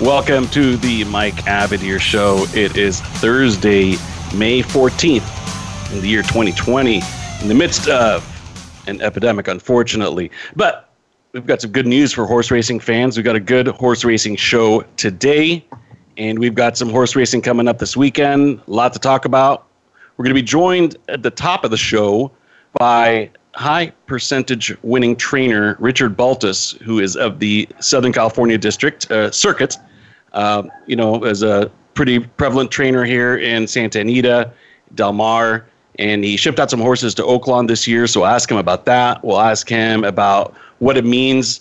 Welcome to the Mike Abadir Show. It is Thursday, May 14th in the year 2020, in the midst of an epidemic, unfortunately. But we've got some good news for horse racing fans. We've got a good horse racing show today, and we've got some horse racing coming up this weekend. A lot to talk about. We're going to be joined at the top of the show by high percentage winning trainer Richard Baltas, who is of the Southern California District uh, Circuit uh, you know, as a pretty prevalent trainer here in Santa Anita, Del Mar, and he shipped out some horses to Oaklawn this year. So we'll ask him about that. We'll ask him about what it means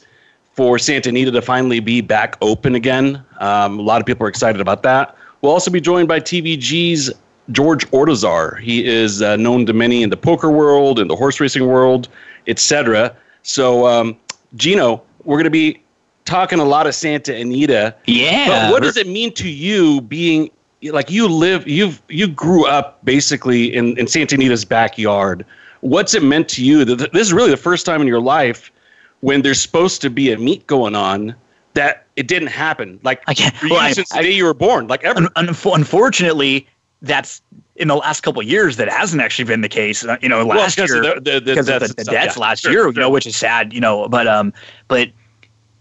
for Santa Anita to finally be back open again. Um, a lot of people are excited about that. We'll also be joined by TVG's George Ortuzar. He is uh, known to many in the poker world, in the horse racing world, etc. So, um, Gino, we're going to be talking a lot of Santa Anita. Yeah. But what does it mean to you being like you live you've you grew up basically in, in Santa Anita's backyard. What's it meant to you that this is really the first time in your life when there's supposed to be a meet going on that it didn't happen. Like I can't, well, I, since I, the day you were born, like ever. Un, unfortunately, that's in the last couple of years that hasn't actually been the case. Uh, you know, last well, year the, the, the, because of the, the debts yeah, last sure, year, sure. you know, which is sad. You know, but um, but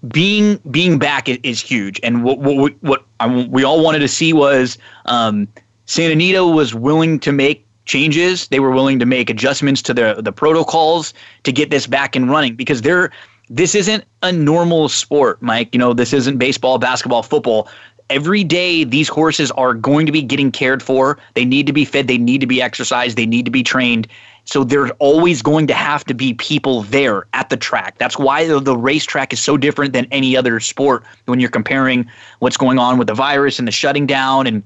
being being back is, huge. And what what what I, we all wanted to see was um, Santa Anita was willing to make changes. They were willing to make adjustments to the the protocols to get this back and running because they're this isn't a normal sport, Mike. You know, this isn't baseball, basketball, football. Every day, these horses are going to be getting cared for. They need to be fed. They need to be exercised. They need to be trained. So there's always going to have to be people there at the track. That's why the, the racetrack is so different than any other sport when you're comparing what's going on with the virus and the shutting down and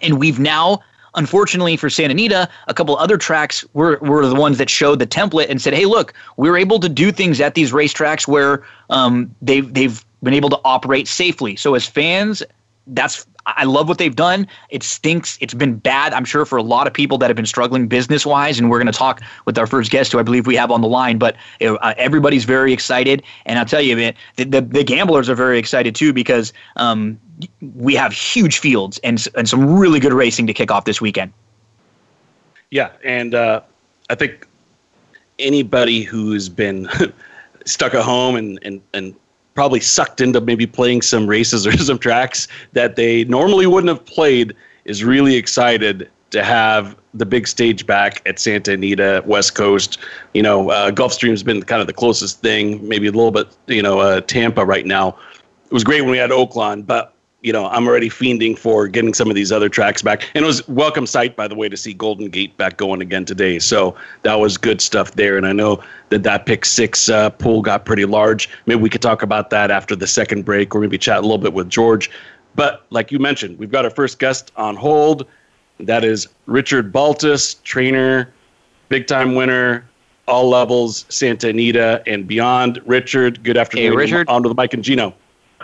and we've now unfortunately for Santa Anita, a couple other tracks were, were the ones that showed the template and said, hey, look, we're able to do things at these racetracks where um, they've, they've been able to operate safely. So as fans, that's I love what they've done. It stinks. It's been bad, I'm sure, for a lot of people that have been struggling business wise. And we're going to talk with our first guest, who I believe we have on the line. But uh, everybody's very excited. And I'll tell you, man, the, the, the gamblers are very excited too because um, we have huge fields and, and some really good racing to kick off this weekend. Yeah. And uh, I think anybody who's been stuck at home and, and, and probably sucked into maybe playing some races or some tracks that they normally wouldn't have played is really excited to have the big stage back at Santa Anita, West Coast. You know, uh, Gulfstream's been kind of the closest thing, maybe a little bit, you know, uh, Tampa right now. It was great when we had Oaklawn, but you know, I'm already fiending for getting some of these other tracks back. And it was welcome sight, by the way, to see Golden Gate back going again today. So that was good stuff there. And I know that that pick six uh, pool got pretty large. Maybe we could talk about that after the second break, or maybe chat a little bit with George. But like you mentioned, we've got our first guest on hold. That is Richard Baltas, trainer, big time winner, all levels, Santa Anita and beyond. Richard, good afternoon. Hey, Richard. On to the Mike and Gino.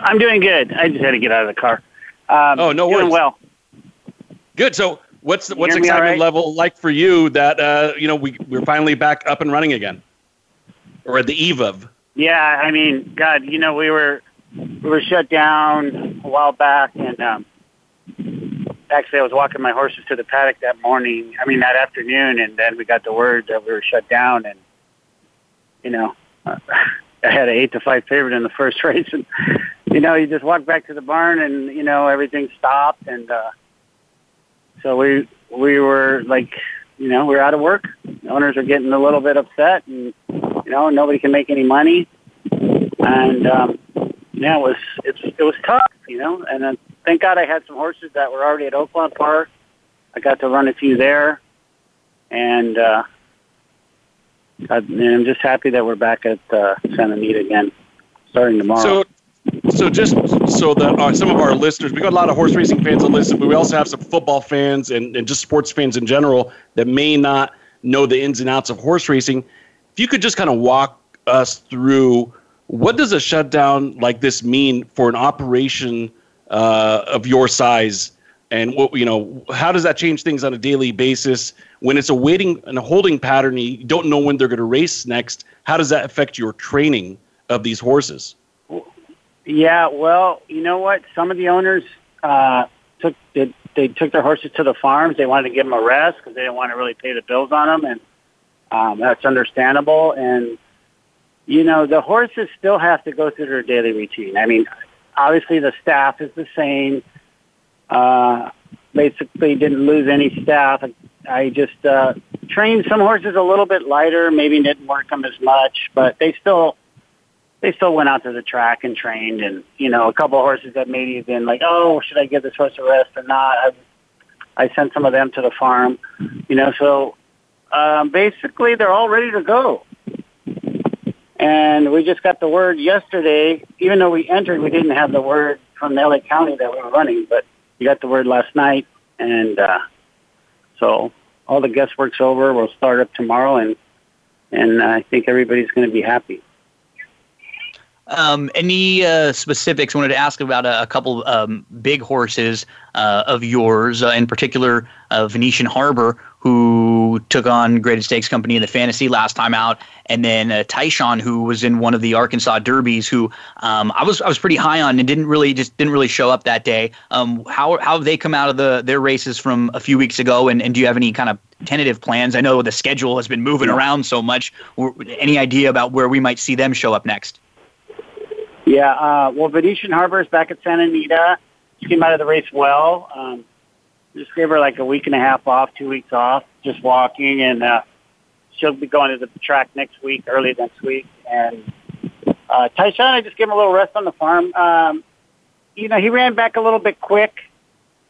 I'm doing good. I just had to get out of the car. Um, oh, no doing worries. well. Good. So, what's the, what's excitement right? level like for you that uh, you know we we're finally back up and running again, or at the eve of? Yeah, I mean, God, you know, we were we were shut down a while back, and um, actually, I was walking my horses to the paddock that morning. I mean, that afternoon, and then we got the word that we were shut down, and you know. Uh, I had an eight to five favorite in the first race, and you know, you just walk back to the barn, and you know, everything stopped, and uh, so we we were like, you know, we are out of work. The owners are getting a little bit upset, and you know, nobody can make any money, and um, yeah, it was it's it was tough, you know, and then thank God I had some horses that were already at Oaklawn Park. I got to run a few there, and uh, I'm just happy that we're back at uh, Santa Anita again, starting tomorrow. So, so just so that uh, some of our listeners, we got a lot of horse racing fans that listen, but we also have some football fans and, and just sports fans in general that may not know the ins and outs of horse racing. If you could just kind of walk us through what does a shutdown like this mean for an operation uh, of your size, and what you know, how does that change things on a daily basis when it's a waiting and a holding pattern? You don't know when they're going to race next. How does that affect your training of these horses? Yeah, well, you know what? Some of the owners uh, took they, they took their horses to the farms. They wanted to give them a rest because they didn't want to really pay the bills on them, and um, that's understandable. And you know, the horses still have to go through their daily routine. I mean, obviously the staff is the same. Uh, basically didn't lose any staff. I just uh, trained some horses a little bit lighter, maybe didn't work them as much, but they still they still went out to the track and trained. And you know, a couple of horses that maybe have been like, oh, should I give this horse a rest or not? I, I sent some of them to the farm. You know, so um, basically they're all ready to go. And we just got the word yesterday, even though we entered, we didn't have the word from the LA County that we were running, but we got the word last night. And, uh, so all the guesswork's over. We'll start up tomorrow and, and I think everybody's going to be happy. Um, any uh, specifics? I wanted to ask about a, a couple um, big horses uh, of yours, uh, in particular uh, Venetian Harbor, who took on Graded Stakes Company in the Fantasy last time out, and then uh, Taishan, who was in one of the Arkansas Derbies, who um, I was I was pretty high on and didn't really just didn't really show up that day. Um, how how have they come out of the their races from a few weeks ago, and, and do you have any kind of tentative plans? I know the schedule has been moving around so much. Any idea about where we might see them show up next? Yeah, uh, well, Venetian Harbor is back at Santa Anita. She came out of the race well. Um, just gave her like a week and a half off, two weeks off, just walking, and uh, she'll be going to the track next week, early next week. And uh, Taishan, I just gave him a little rest on the farm. Um, you know, he ran back a little bit quick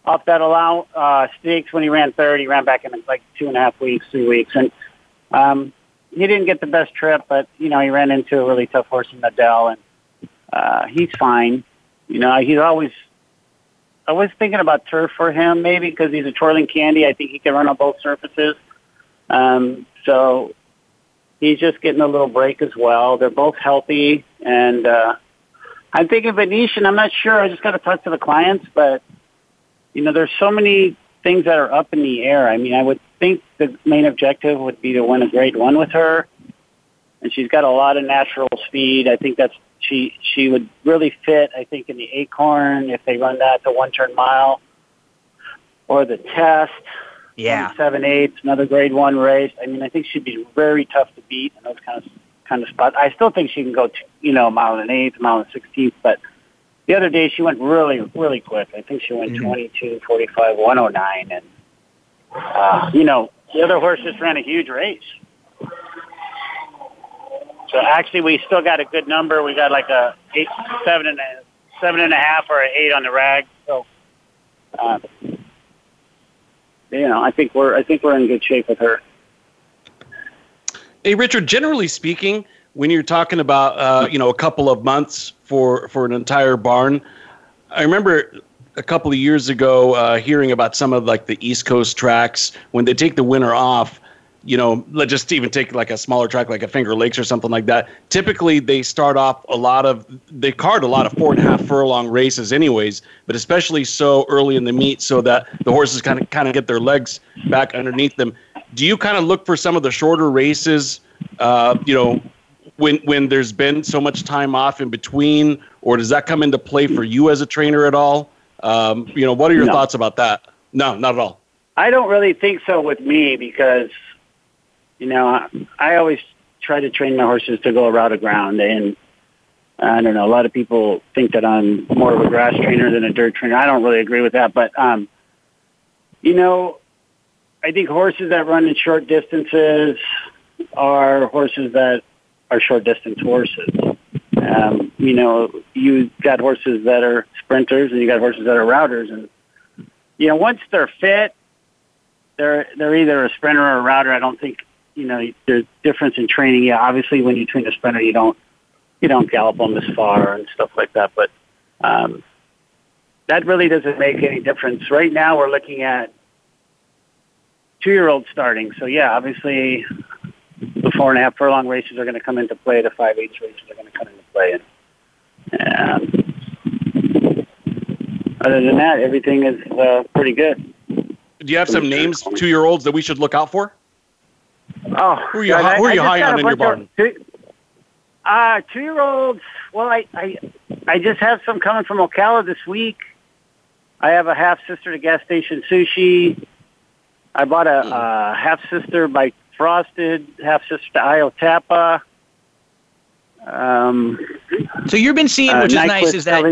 off that allow uh, stakes when he ran third. He ran back in like two and a half weeks, three weeks, and um, he didn't get the best trip, but you know, he ran into a really tough horse in Nadal, and uh, he's fine. You know, he's always. I was thinking about turf for him, maybe because he's a twirling candy. I think he can run on both surfaces. Um, so he's just getting a little break as well. They're both healthy, and uh, I'm thinking Venetian. I'm not sure. I just got to talk to the clients, but you know, there's so many things that are up in the air. I mean, I would think the main objective would be to win a Grade One with her, and she's got a lot of natural speed. I think that's she she would really fit, I think, in the Acorn if they run that the one turn mile or the test. Yeah, seven eighths, another Grade One race. I mean, I think she'd be very tough to beat in those kind of kind of spots. I still think she can go, to, you know, a mile and an eighth, a mile and sixteenth, but the other day she went really, really quick. I think she went mm-hmm. 22, 45, 109. And, uh, you know, the other horse just ran a huge race. So actually, we still got a good number. We got like a eight, seven and a seven and a half or an eight on the rag. So, uh, you know, I think we're I think we're in good shape with her. Hey, Richard. Generally speaking, when you're talking about uh, you know a couple of months for for an entire barn, I remember a couple of years ago uh, hearing about some of like the East Coast tracks when they take the winter off you know, let's just even take like a smaller track like a Finger Lakes or something like that. Typically, they start off a lot of they card a lot of four and a half furlong races, anyways. But especially so early in the meet, so that the horses kind of kind of get their legs back underneath them. Do you kind of look for some of the shorter races? Uh, you know, when when there's been so much time off in between, or does that come into play for you as a trainer at all? Um, you know, what are your no. thoughts about that? No, not at all. I don't really think so with me because you know, I, I always try to train my horses to go a route of ground. And I don't know, a lot of people think that I'm more of a grass trainer than a dirt trainer. I don't really agree with that. But, um, you know, I think horses that run in short distances are horses that are short distance horses. Um, you know, you got horses that are sprinters and you got horses that are routers. And, you know, once they're fit, they're, they're either a sprinter or a router. I don't think you know, there's difference in training. Yeah, obviously when you train a sprinter, you don't, you don't gallop them as far and stuff like that. But um, that really doesn't make any difference. Right now, we're looking at two-year-olds starting. So yeah, obviously, the four and a half furlong races are going to come into play. The five eighths races are going to come into play. And, um, other than that, everything is uh, pretty good. Do you have some names, two-year-olds that we should look out for? Oh, who are you, who are you high on in your barn? Two, uh, two-year-olds. Well, I, I I just have some coming from Ocala this week. I have a half sister to gas station sushi. I bought a, mm. a half sister by Frosted, half sister to Iotapa. Um, so you've been seeing, uh, which uh, is nice, is that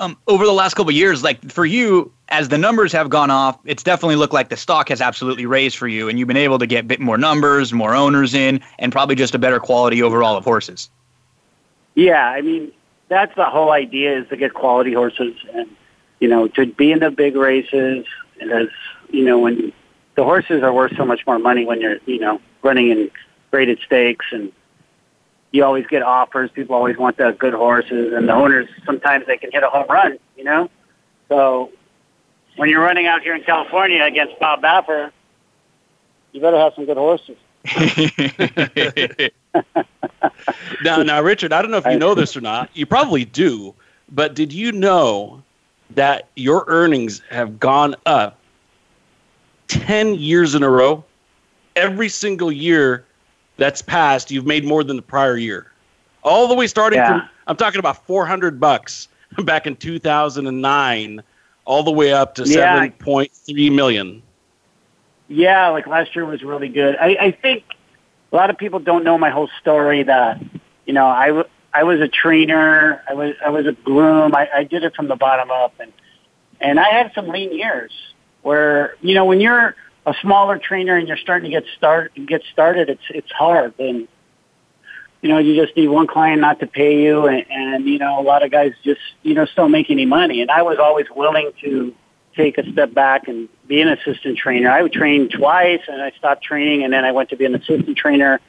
um, over the last couple years, like for you, as the numbers have gone off, it's definitely looked like the stock has absolutely raised for you, and you've been able to get a bit more numbers, more owners in, and probably just a better quality overall of horses. Yeah, I mean that's the whole idea is to get quality horses, and you know to be in the big races. And as you know, when the horses are worth so much more money when you're you know running in graded stakes and you always get offers. People always want the good horses, and the owners sometimes they can hit a home run, you know. So when you're running out here in California against Bob Baffert, you better have some good horses. now, now, Richard, I don't know if you know this or not. You probably do, but did you know that your earnings have gone up ten years in a row? Every single year that's passed, you've made more than the prior year. All the way starting yeah. from I'm talking about 400 bucks back in 2009 all the way up to yeah. 7.3 million. Yeah, like last year was really good. I, I think a lot of people don't know my whole story that, you know, I, w- I was a trainer. I was, I was a groom. I, I did it from the bottom up and, and I had some lean years where, you know, when you're a smaller trainer and you're starting to get start get started, it's it's hard. And you know, you just need one client not to pay you, and, and you know, a lot of guys just you know still make any money. And I was always willing to take a step back and be an assistant trainer. I would train twice, and I stopped training, and then I went to be an assistant trainer.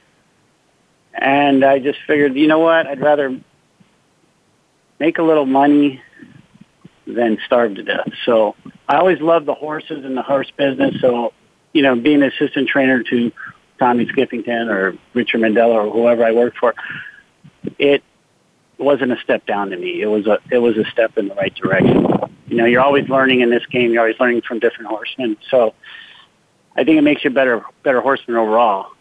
And I just figured, you know what? I'd rather make a little money than starve to death. So I always loved the horses and the horse business. So you know, being an assistant trainer to Tommy Skiffington or Richard Mandella or whoever I worked for, it wasn't a step down to me. It was a it was a step in the right direction. You know, you're always learning in this game. You're always learning from different horsemen. So I think it makes you a better better horseman overall.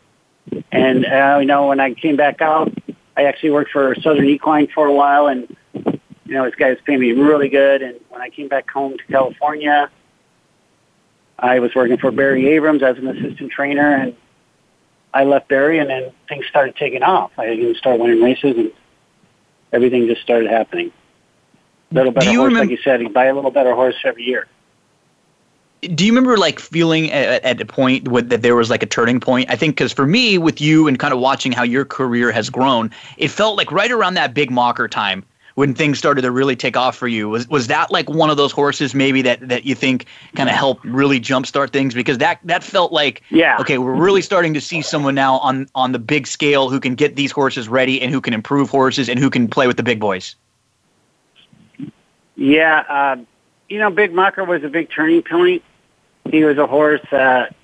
And uh, you know, when I came back out, I actually worked for Southern Equine for a while, and you know, this guy was paying me really good. And when I came back home to California, I was working for Barry Abrams as an assistant trainer, and I left Barry, and then things started taking off. I even started winning races, and everything just started happening. Little better horse, remember, like you said, you buy a little better horse every year. Do you remember like feeling at, at a point with, that there was like a turning point? I think because for me, with you and kind of watching how your career has grown, it felt like right around that Big Macher time when things started to really take off for you? Was was that like one of those horses maybe that that you think kind of helped really jumpstart things? Because that that felt like yeah, okay, we're really starting to see someone now on on the big scale who can get these horses ready and who can improve horses and who can play with the big boys. Yeah, uh, you know, Big Macher was a big turning point. He was a horse that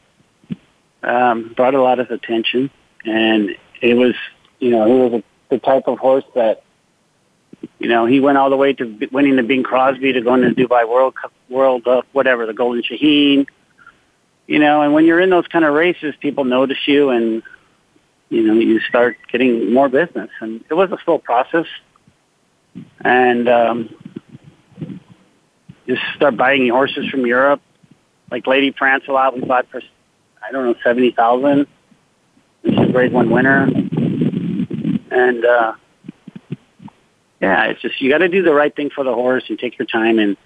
um, brought a lot of attention, and it was, you know, he was a, the type of horse that you know, he went all the way to winning the Bing Crosby to going to Dubai World Cup, World uh, whatever, the Golden Shaheen. You know, and when you're in those kind of races, people notice you, and you know, you start getting more business. And it was a slow process, and um, just start buying horses from Europe, like Lady Prancealot. We bought for I don't know seventy thousand. She's grade one winner, and. uh yeah, it's just you got to do the right thing for the horse and take your time and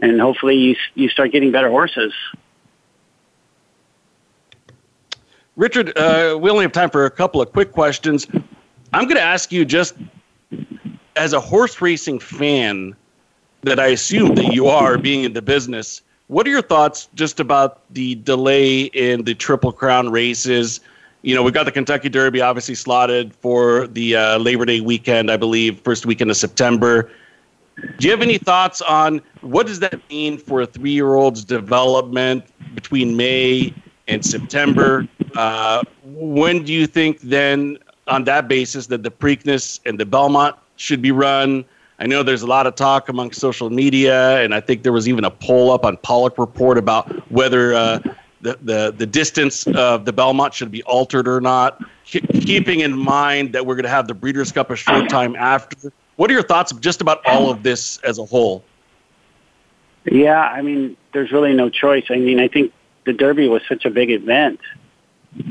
and hopefully you you start getting better horses. Richard, uh, we only have time for a couple of quick questions. I'm going to ask you just as a horse racing fan that I assume that you are being in the business. What are your thoughts just about the delay in the Triple Crown races? You know, we've got the Kentucky Derby obviously slotted for the uh, Labor Day weekend, I believe, first weekend of September. Do you have any thoughts on what does that mean for a three-year-old's development between May and September? Uh, when do you think then, on that basis, that the Preakness and the Belmont should be run? I know there's a lot of talk among social media, and I think there was even a poll up on Paulick Report about whether uh, the, the, the distance of the Belmont should be altered or not, keeping in mind that we're going to have the Breeders' Cup a short time after. What are your thoughts just about all of this as a whole? Yeah, I mean, there's really no choice. I mean, I think the Derby was such a big event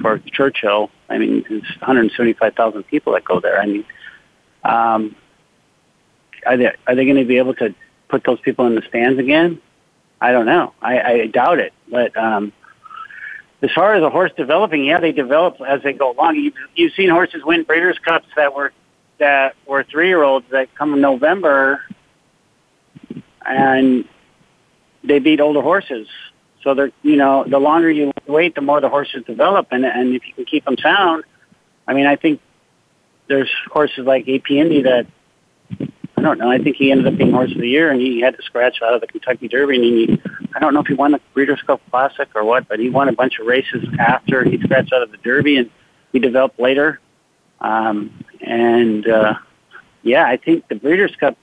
for Churchill. I mean, it's 175,000 people that go there. I mean, um, are they are they going to be able to put those people in the stands again? I don't know. I, I doubt it. But um, as far as a horse developing, yeah, they develop as they go along. You've, you've seen horses win Breeders' Cups that were that were three year olds that come in November, and they beat older horses. So they're you know the longer you wait, the more the horses develop, and and if you can keep them sound, I mean, I think there's horses like AP Indy that I don't know. I think he ended up being horse of the year, and he had to scratch out of the Kentucky Derby. And he, I don't know if he won the Breeders' Cup Classic or what, but he won a bunch of races after he scratched out of the Derby, and he developed later. Um, and uh, yeah, I think the Breeders' Cup.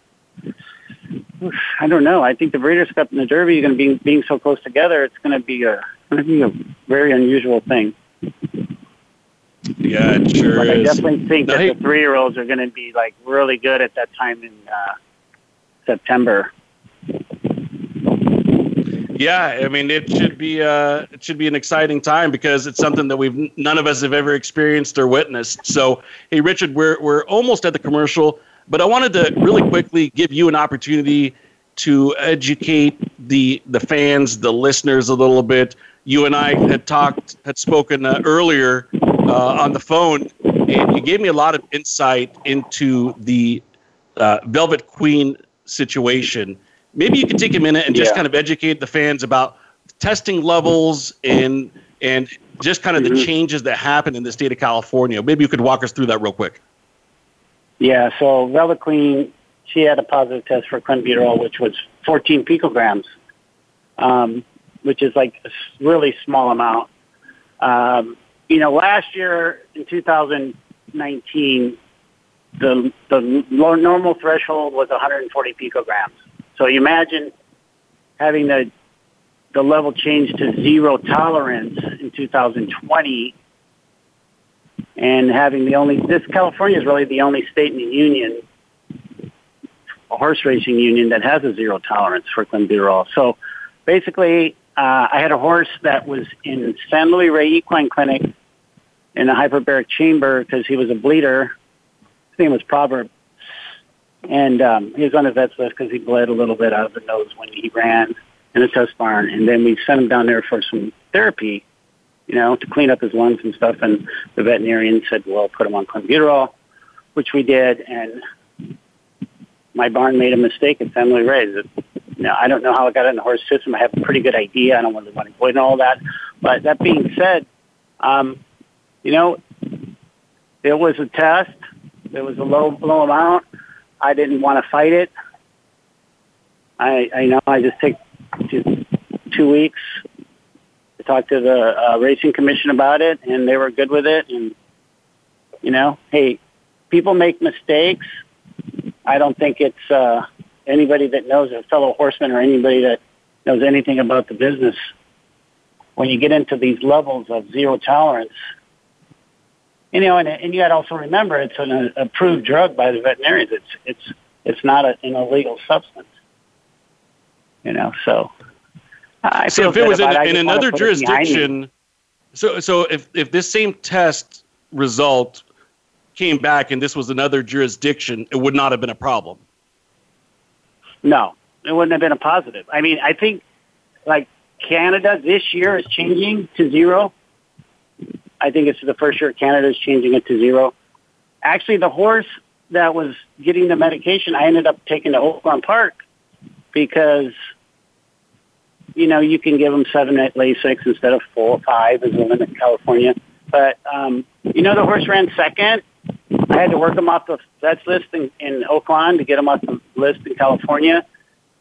I don't know. I think the Breeders' Cup and the Derby are going to be being so close together. It's going to be a going to be a very unusual thing. Yeah, it sure but is. I definitely think that the three-year-olds are going to be like really good at that time in uh, September. Yeah, I mean it should be uh, it should be an exciting time because it's something that we've none of us have ever experienced or witnessed. So, hey, Richard, we're we're almost at the commercial, but I wanted to really quickly give you an opportunity to educate the the fans, the listeners a little bit. You and I had talked, had spoken uh, earlier uh, on the phone, and you gave me a lot of insight into the uh, Velvet Queen situation. Maybe you could take a minute and just yeah. kind of educate the fans about testing levels and and just kind of mm-hmm. the changes that happen in the state of California. Maybe you could walk us through that real quick. Yeah, so Velvet Queen, she had a positive test for clenbuterol, which was 14 picograms, um, which is like a really small amount. Um, you know, last year in 2019, the the normal threshold was 140 picograms. So you imagine having the the level change to zero tolerance in 2020 and having the only this California is really the only state in the union a horse racing union that has a zero tolerance for clenbuterol. So basically uh, I had a horse that was in San Luis Rey Equine Clinic in a hyperbaric chamber because he was a bleeder. His name was Proverb. And um, he was on the vet's list because he bled a little bit out of the nose when he ran in the test barn. And then we sent him down there for some therapy, you know, to clean up his lungs and stuff. And the veterinarian said, well, put him on clenbuterol, which we did. And my barn made a mistake at San Luis Now, I don't know how it got in the horse system. I have a pretty good idea. I don't really want to go into all that. But that being said, um, you know, it was a test. It was a low, low amount. I didn't want to fight it. I, I know I just take two, two weeks to talk to the uh, racing commission about it, and they were good with it. And you know, hey, people make mistakes. I don't think it's uh, anybody that knows a fellow horseman or anybody that knows anything about the business. When you get into these levels of zero tolerance, you know, and, and you got to also remember it's an approved drug by the veterinarians. It's it's it's not a, an illegal substance. You know, so I so if it was in, in another jurisdiction, so so if if this same test result came back and this was another jurisdiction, it would not have been a problem. No, it wouldn't have been a positive. I mean, I think like Canada this year is changing to zero. I think it's the first year Canada is changing it to zero. Actually, the horse that was getting the medication, I ended up taking to Oaklawn Park because, you know, you can give them seven at Lasix instead of four or five as the limit in California. But, um, you know, the horse ran second I had to work him off the vets list in, in Oaklawn to get him off the list in California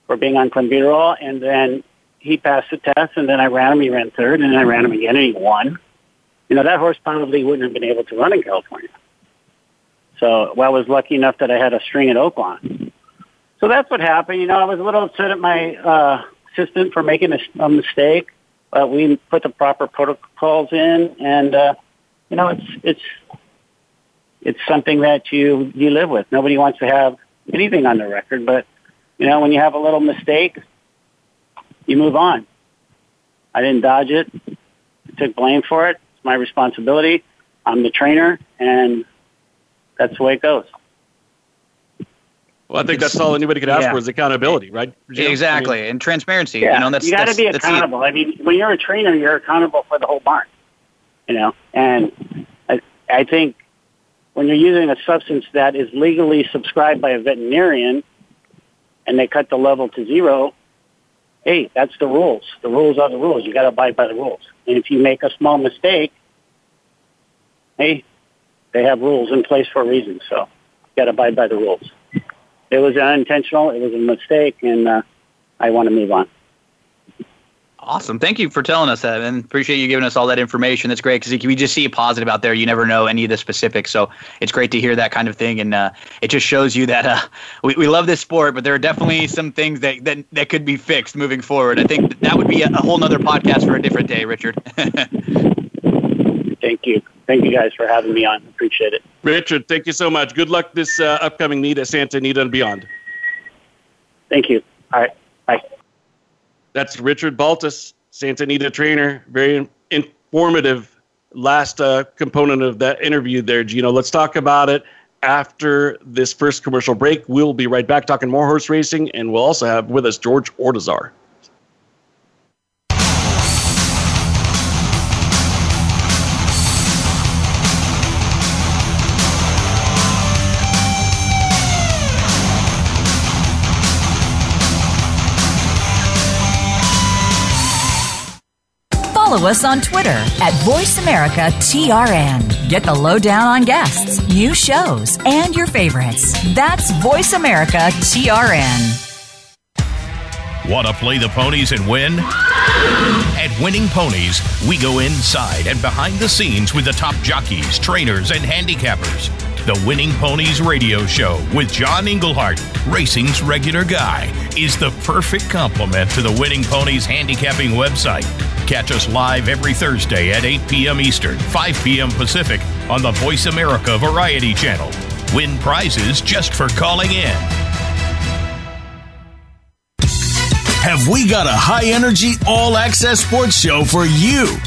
for being on clenbuterol, and then he passed the test, and then I ran him. He ran third, and then I ran him again, and he won. You know that horse probably wouldn't have been able to run in California. So well, I was lucky enough that I had a string at Oaklawn. So that's what happened. You know, I was a little upset at my uh, assistant for making a, a mistake, but we put the proper protocols in, and uh, you know, it's it's it's something that you you live with. Nobody wants to have anything on the record, but you know, when you have a little mistake, you move on. I didn't dodge it. I took blame for it. It's my responsibility. I'm the trainer, and that's the way it goes. Well, I think that's all anybody could ask yeah. for is accountability, right? Exactly, I mean, and transparency. Yeah. You know, that's you got to be accountable. I mean, when you're a trainer, you're accountable for the whole barn. You know, and I, I think when you're using a substance that is legally subscribed by a veterinarian, and they cut the level to zero, hey, that's the rules. The rules are the rules. You got to abide by the rules. And if you make a small mistake, hey, they have rules in place for a reason. So you got to abide by the rules. It was unintentional. It was a mistake, and uh, I want to move on. Awesome. Thank you for telling us that and appreciate you giving us all that information. That's great because we just see a positive out there. You never know any of the specifics. So it's great to hear that kind of thing. And uh, it just shows you that uh, we, we love this sport, but there are definitely some things that, that, that could be fixed moving forward. I think that would be a, a whole nother podcast for a different day, Richard. thank you. Thank you guys for having me on. Appreciate it. Richard, thank you so much. Good luck this uh, upcoming meet at Santa Anita and beyond. Thank you. All right. That's Richard Baltas, Santa Anita trainer. Very informative last uh, component of that interview there, Gino. Let's talk about it after this first commercial break. We'll be right back talking more horse racing, and we'll also have with us George Ortuzar. Follow us on Twitter at VoiceAmericaTRN. Get the lowdown on guests, new shows, and your favorites. That's VoiceAmericaTRN. Want to play the ponies and win? At Winning Ponies, we go inside and behind the scenes with the top jockeys, trainers, and handicappers. The Winning Ponies radio show with John Englehart, racing's regular guy, is the perfect complement to the Winning Ponies handicapping website. Catch us live every Thursday at 8 p.m. Eastern, 5 p.m. Pacific on the Voice America Variety Channel. Win prizes just for calling in. have we got a high energy, all access sports show for you.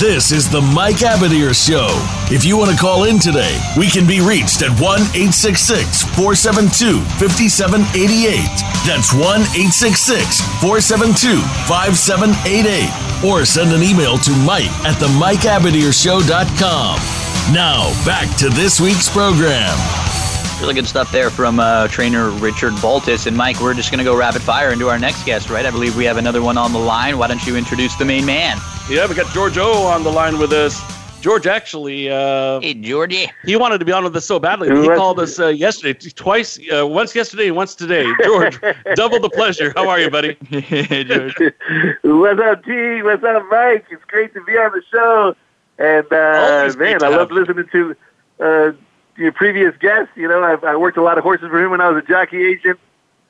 This is the Mike Abadir Show. If you want to call in today, we can be reached at 1 866 472 5788. That's 1 866 472 5788. Or send an email to Mike at the Mike MikeAbadirshow.com. Now, back to this week's program. Really good stuff there from uh, trainer Richard Baltas. And Mike, we're just going to go rapid fire into our next guest, right? I believe we have another one on the line. Why don't you introduce the main man? Yeah, we got George O on the line with us. George actually. Uh, hey, Georgie. He wanted to be on with us so badly. He called us uh, yesterday, twice, uh, once yesterday and once today. George, double the pleasure. How are you, buddy? hey, George. What's up, T? What's up, Mike? It's great to be on the show. And uh, man, I love listening to uh, your previous guests. You know, I've, I worked a lot of horses for him when I was a jockey agent.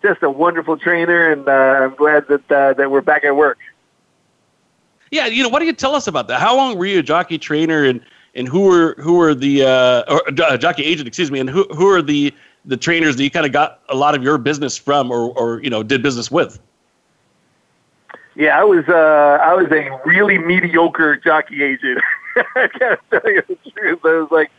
Just a wonderful trainer, and uh, I'm glad that uh, that we're back at work. Yeah, you know, what do you tell us about that? How long were you a jockey trainer, and and who were who are the uh, or, uh, jockey agent, excuse me, and who who are the the trainers that you kind of got a lot of your business from, or or you know did business with? Yeah, I was uh, I was a really mediocre jockey agent. I gotta tell you the truth. It was like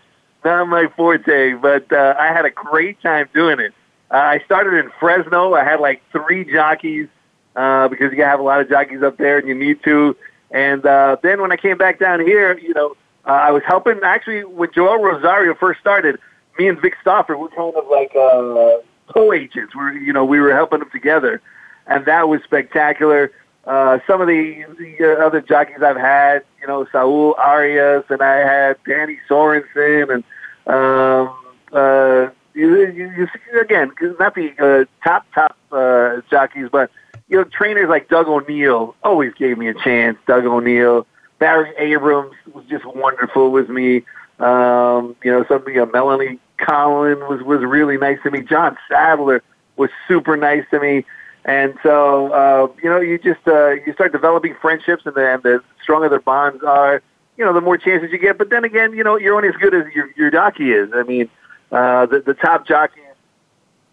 not my forte, but uh, I had a great time doing it. Uh, I started in Fresno. I had like three jockeys uh, because you have a lot of jockeys up there, and you need to. And uh, then when I came back down here, you know, uh, I was helping. Actually, when Joel Rosario first started, me and Vic Stauffer were kind of like uh, co-agents. We're you know, we were helping them together, and that was spectacular. Uh, some of the, the uh, other jockeys I've had, you know, Saul Arias, and I had Danny Sorensen, and um, uh, you, you, you, again, not the uh, top top uh, jockeys, but you know, trainers like Doug O'Neill always gave me a chance. Doug O'Neill, Barry Abrams was just wonderful with me. Um, you know, somebody, uh, Melanie Collin was was really nice to me. John Sadler was super nice to me. And so, uh, you know, you just uh, you start developing friendships, and the, and the stronger the bonds are, you know, the more chances you get. But then again, you know, you're only as good as your your jockey is. I mean, uh, the the top jockeys,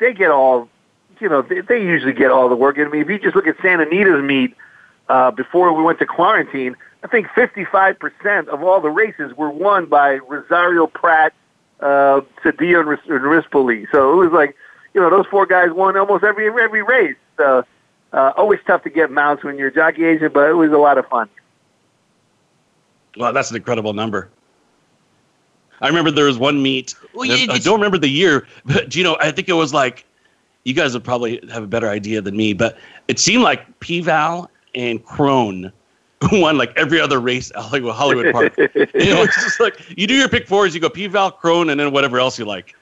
they get all, you know, they, they usually get all the work. I mean, if you just look at Santa Anita's meet uh, before we went to quarantine, I think 55% of all the races were won by Rosario Prat, uh, Cedillo, and Rispoli. So it was like, you know, those four guys won almost every every race. So uh, always tough to get mounts when you're a jockey agent, but it was a lot of fun. Well, that's an incredible number. I remember there was one meet. Well, I don't remember the year, but you know, I think it was like you guys would probably have a better idea than me, but it seemed like P-Val and Krone won like every other race at Hollywood Park. you know, it's just like you do your pick fours, you go P-Val, Krone, and then whatever else you like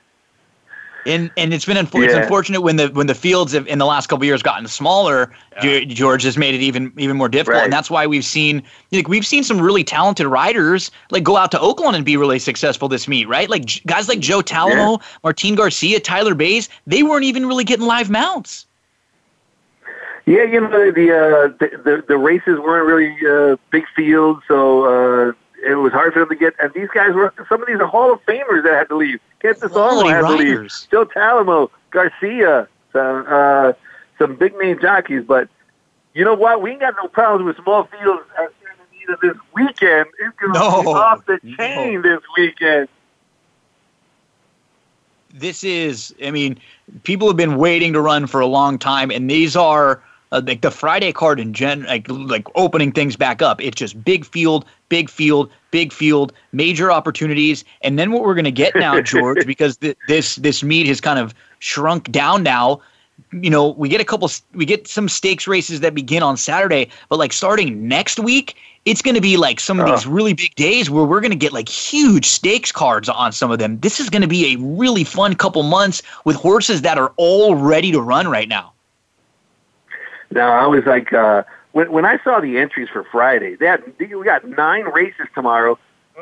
and and it's been unfor- yeah. it's unfortunate when the when the fields have in the last couple years gotten smaller. Yeah. George has made it even even more difficult, right. and that's why we've seen like we've seen some really talented riders like go out to Oaklawn and be really successful this meet, right? Like guys like Joe Talamo, yeah. Martin Garcia, Tyler Baze, they weren't even really getting live mounts. Yeah, you know the uh, the, the, the races weren't really uh, big fields, so uh, it was hard for them to get. And these guys were some of these are Hall of Famers that had to leave. Kent Desormeaux had riders. to leave. Joe Talamo, Garcia, some uh, some big name jockeys. But you know what? We ain't got no problems with small fields at Santa Anita this weekend. It's going to no, be off the chain no. this weekend. This is, I mean, people have been waiting to run for a long time, and these are uh, like the Friday card in gen, like like opening things back up. It's just big field, big field, big field, major opportunities, and then what we're going to get now, George, because th- this this meet has kind of shrunk down now. You know, we get a couple, we get some stakes races that begin on Saturday, but like starting next week, it's going to be like some of these really big days where we're going to get like huge stakes cards on some of them. This is going to be a really fun couple months with horses that are all ready to run right now. Now I was like, uh, when when I saw the entries for Friday, they had we got nine races tomorrow,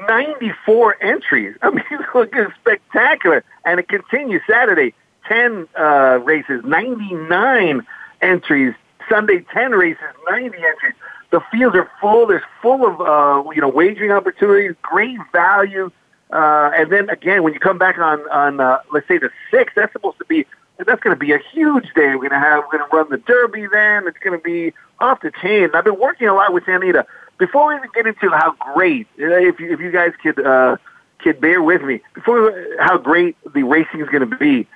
ninety four entries. I mean, it's looking spectacular, and it continues Saturday, ten uh, races, ninety nine entries. Sunday, ten races, ninety entries. The fields are full. There's full of uh, you know wagering opportunities, great value. Uh, and then again, when you come back on on uh, let's say the sixth, that's supposed to be that's going to be a huge day. We're going to have, we're going to run the Derby then. It's going to be off the chain. I've been working a lot with Anita. Before we even get into how great, if you, if you guys could, uh, could bear with me, before how great the racing is going to be,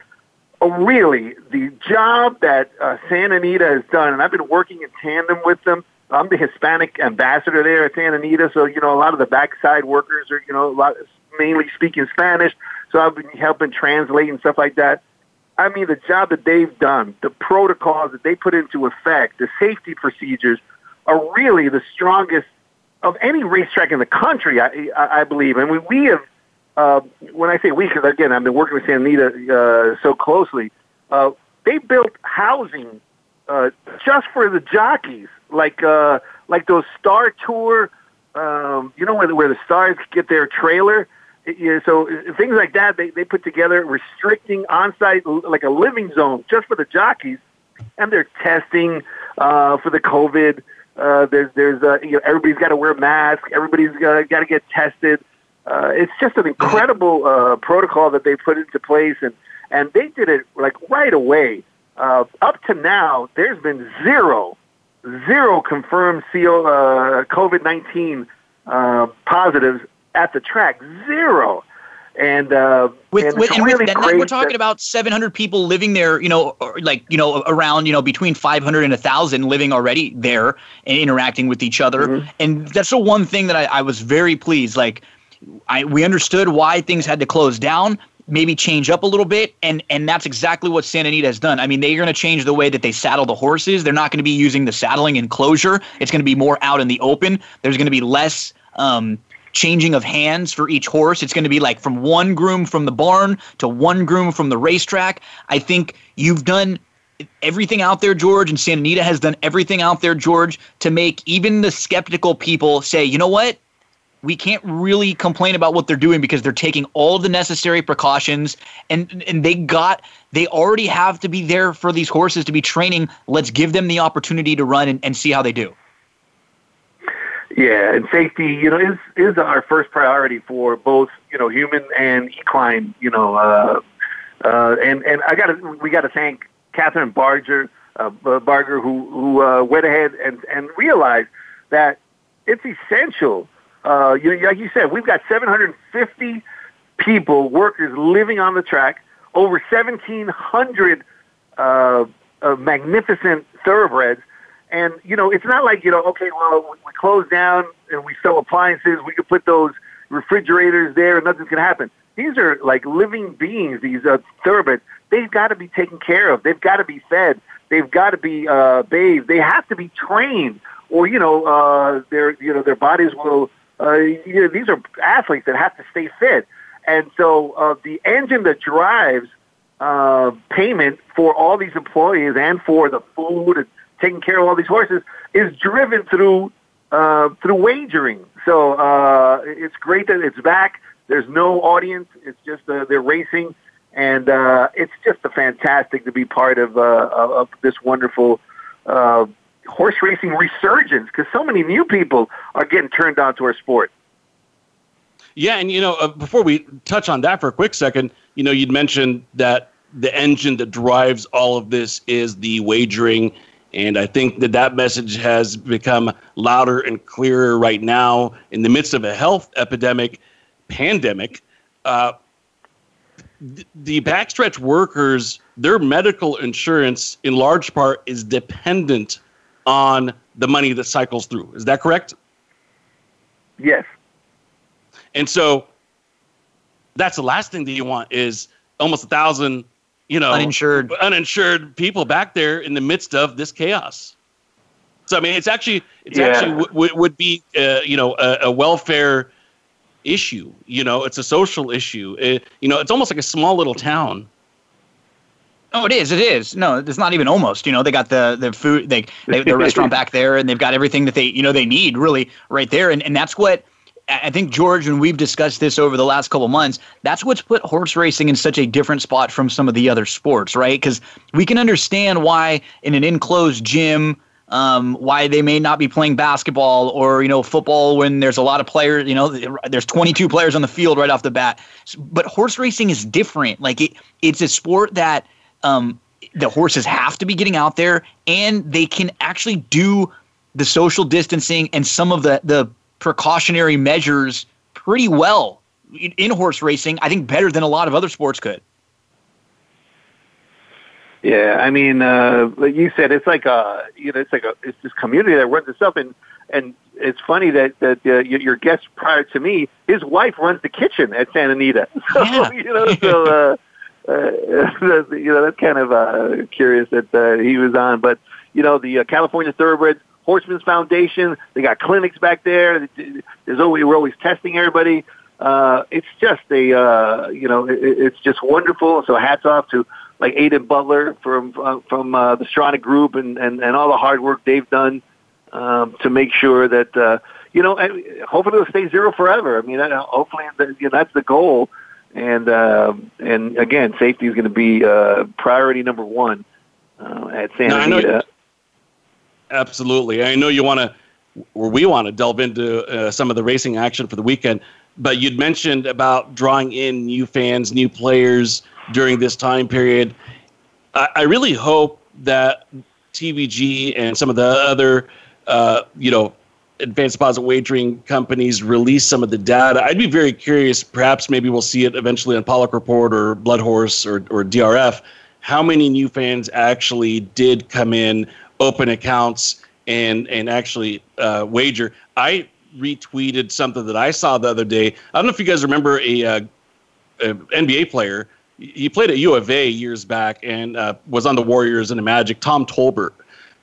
oh, really, the job that uh, Santa Anita has done, and I've been working in tandem with them. I'm the Hispanic ambassador there at Santa Anita, so you know a lot of the backside workers are you know a lot mainly speaking Spanish, so I've been helping translate and stuff like that. I mean, the job that they've done, the protocols that they put into effect, the safety procedures are really the strongest of any racetrack in the country, I, I, I believe. And we, we have, uh, when I say we, because again, I've been working with Santa Anita uh, so closely, uh, they built housing uh, just for the jockeys, like uh, like those Star Tour, um, you know, where the, where the stars get their trailer yeah, so uh, things like that they, they put together restricting on-site like a living zone just for the jockeys, and they're testing uh, for the COVID. Uh, there's there's uh, you know everybody's got to wear masks. Everybody's got to get tested. uh, it's just an incredible uh, protocol that they put into place, and and they did it like right away. Uh, up to now, there's been zero, zero confirmed CO, uh, COVID nineteen uh, positives at the track. Zero. And uh, with, and, with, and really with, we're talking that, about 700 people living there, you know, like you know, around you know between 500 and 1,000 living already there and interacting with each other. Mm-hmm. And that's the one thing that I, I was very pleased. Like, I we understood why things had to close down, maybe change up a little bit, and and that's exactly what Santa Anita has done. I mean, they're going to change the way that they saddle the horses. They're not going to be using the saddling enclosure. It's going to be more out in the open. There's going to be less. Um, changing of hands for each horse. It's going to be like from one groom from the barn to one groom from the racetrack. I think you've done everything out there, George, and Santa Anita has done everything out there, George, to make even the skeptical people say, you know what? We can't really complain about what they're doing because they're taking all the necessary precautions and and they got they already have to be there for these horses to be training. Let's give them the opportunity to run and, and see how they do. Yeah, and safety, you know, is is our first priority for both, you know, human and equine, you know, uh, uh, and and I got to we got to thank Kathryn Barger, uh, Barger, who who uh, went ahead and and realized that it's essential. Uh, you know, like you said, we've got 750 people, workers living on the track, over 1,700 uh, uh, magnificent thoroughbreds and, you know, it's not like, you know, okay, well, we close down and we sell appliances. We could put those refrigerators there and nothing's going to happen. These are like living beings, these uh, thoroughbreds. They've got to be taken care of. They've got to be fed. They've got to be uh, bathed. They have to be trained or, you know, uh, their, you know, their bodies will, uh, you know, these are athletes that have to stay fit. And so uh, the engine that drives uh, payment for all these employees and for the food and taking care of all these horses is driven through uh, through wagering. So uh, it's great that it's back. There's no audience. It's just uh, they're racing, and uh, it's just a fantastic to be part of uh, of this wonderful uh, horse racing resurgence because so many new people are getting turned on to our sport. Yeah, and you know, uh, before we touch on that for a quick second, you know, you'd mentioned that the engine that drives all of this is the wagering and I think that that message has become louder and clearer right now in the midst of a health epidemic, pandemic. Uh, the backstretch workers, their medical insurance, in large part, is dependent on the money that cycles through. Is that correct? Yes. And so that's the last thing that you want is almost a thousand you know, uninsured uninsured people back there in the midst of this chaos. So I mean, it's actually it's yeah. actually w- w- would be uh, you know a, a, welfare issue. You know, it's a social issue. It, you know, it's almost like a small little town. Oh, it is. It is. No, it's not even almost. You know, they got the the food, they, they the restaurant back there, and they've got everything that they you know they need really right there, and and that's what I think George, and we've discussed this over the last couple months, that's what's put horse racing in such a different spot from some of the other sports, right? Because we can understand why in an enclosed gym, um, why they may not be playing basketball or you know football when there's a lot of players. You know, there's 22 players on the field right off the bat. But horse racing is different. Like it, it's a sport that um, the horses have to be getting out there, and they can actually do the social distancing and some of the the precautionary measures pretty well in horse racing. I think better than a lot of other sports could. Yeah, I mean, uh, like you said, it's like a you know, it's like a it's this community that runs itself, and and it's funny that that uh, your guest prior to me, his wife runs the kitchen at Santa Anita. So yeah. you know, so uh, uh, you know that's kind of uh, curious that uh, he was on, but you know the uh, California Thoroughbreds Horsemen's Foundation. They got clinics back there. There's always we're always testing everybody. Uh, it's just a uh, you know it, it's just wonderful. So hats off to like Aidan Butler from uh, from uh, the Stronach Group and, and and all the hard work they've done um, to make sure that uh, you know hopefully it'll stay zero forever. I mean hopefully you know, that's the goal. And uh, and again, safety is going to be uh, priority number one uh, at Santa Anita. Absolutely. I know you want to, or we want to delve into uh, some of the racing action for the weekend. but you'd mentioned about drawing in new fans, new players during this time period. I, I really hope that TVG and some of the other, uh, you know, advanced deposit wagering companies release some of the data. I'd be very curious. Perhaps maybe we'll see it eventually on Paulick Report or Blood Horse or, or DRF. How many new fans actually did come in, open accounts, and and actually uh, wager? I retweeted something that I saw the other day. I don't know if you guys remember a, uh, a NBA player. He played at U of A years back and uh, was on the Warriors and the Magic. Tom Tolbert.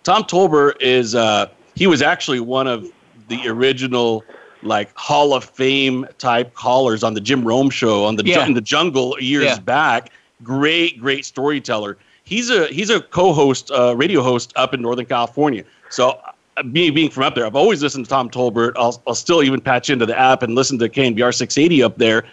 Tom Tolbert is uh, he was actually one of the original like Hall of Fame type callers on the Jim Rome show on the yeah. in the jungle years yeah. back. Great, great storyteller. He's a he's a co-host, uh, radio host up in Northern California. So uh, me being from up there, I've always listened to Tom Tolbert. I'll I'll still even patch into the app and listen to KNBR 680 up there,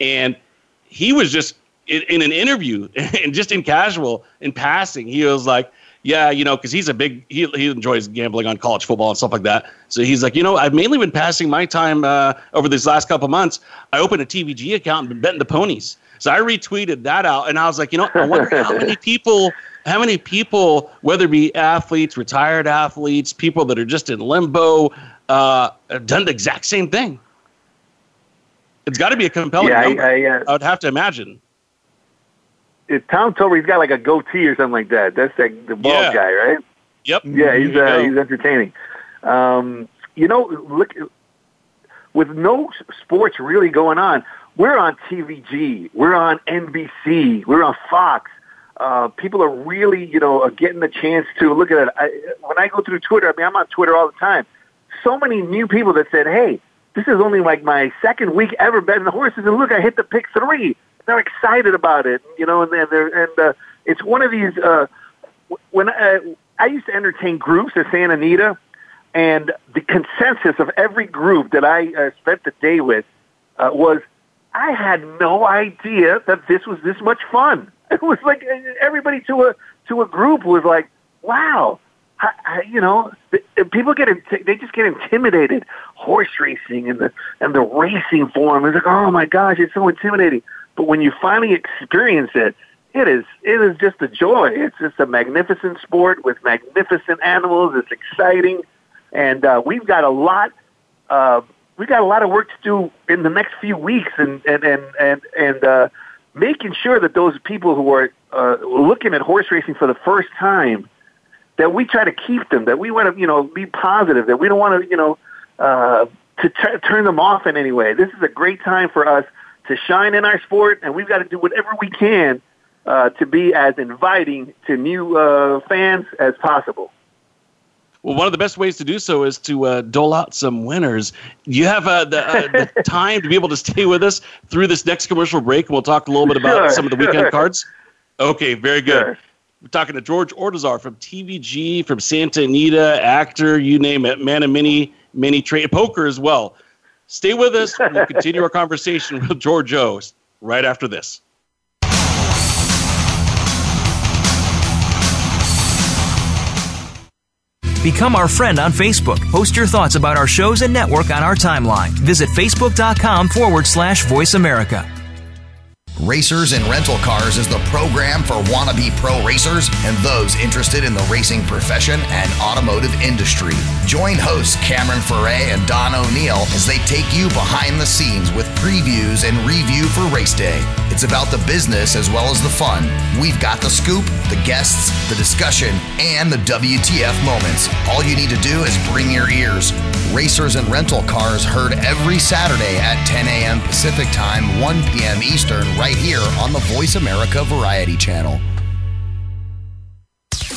and he was just in, in an interview and just in casual in passing, he was like yeah, you know, because he's a big he he enjoys gambling on college football and stuff like that. So he's like, you know, I've mainly been passing my time uh, over these last couple months. I opened a TVG account and been betting the ponies. So I retweeted that out, and I was like, you know, I wonder how many people, how many people, whether it be athletes, retired athletes, people that are just in limbo, uh, have done the exact same thing. It's got to be a compelling yeah, number. I, I, uh, I would have to imagine it, Tom Tolbert, he's got like a goatee or something like that. That's like the bald yeah. guy, right? Yep. Yeah, he's uh, he's entertaining. Um, you know, look, with no sports really going on, we're on TVG, we're on NBC, we're on Fox. Uh, people are really, you know, getting the chance to look at it. I, when I go through Twitter, I mean, I'm on Twitter all the time. So many new people that said, "Hey, this is only like my second week ever betting the horses, and look, I hit the pick three they're excited about it, you know, and they're and uh, it's one of these. Uh, when I, uh, I used to entertain groups at Santa Anita, and the consensus of every group that I uh, spent the day with uh, was, I had no idea that this was this much fun. It was like everybody to a to a group was like, wow. I, I, you know, people get they just get intimidated. Horse racing and the and the racing form is like, oh my gosh, it's so intimidating. But when you finally experience it, it is it is just a joy. It's just a magnificent sport with magnificent animals. It's exciting, and uh, we've got a lot. Uh, we got a lot of work to do in the next few weeks, and and and and and uh, making sure that those people who are uh, looking at horse racing for the first time, that we try to keep them. That we want to you know be positive. That we don't want to you know uh, to t- turn them off in any way. This is a great time for us to shine in our sport, and we've got to do whatever we can uh, to be as inviting to new uh, fans as possible. Well, one of the best ways to do so is to uh, dole out some winners. You have uh, the, uh, the, time to be able to stay with us through this next commercial break, and we'll talk a little bit about sure, some of the weekend sure. cards. Okay, very good. Sure. We're talking to George Ortuzar from TVG, from Santa Anita, actor, you name it, man of many, many trade, poker as well. Stay with us. We'll continue our conversation with George O right after this. Become our friend on Facebook. Post your thoughts about our shows and network on our timeline. Visit facebook.com forward slash voice America. Racers and Rental Cars is the program for wannabe pro racers and those interested in the racing profession and automotive industry. Join hosts Cameron Foray and Don O'Neill as they take you behind the scenes with previews and review for race day. It's about the business as well as the fun. We've got the scoop, the guests, the discussion, and the WTF moments. All you need to do is bring your ears. Racers and Rental Cars heard every Saturday at 10 a.m. Pacific Time, 1 p.m. Eastern, right here on the Voice America Variety Channel.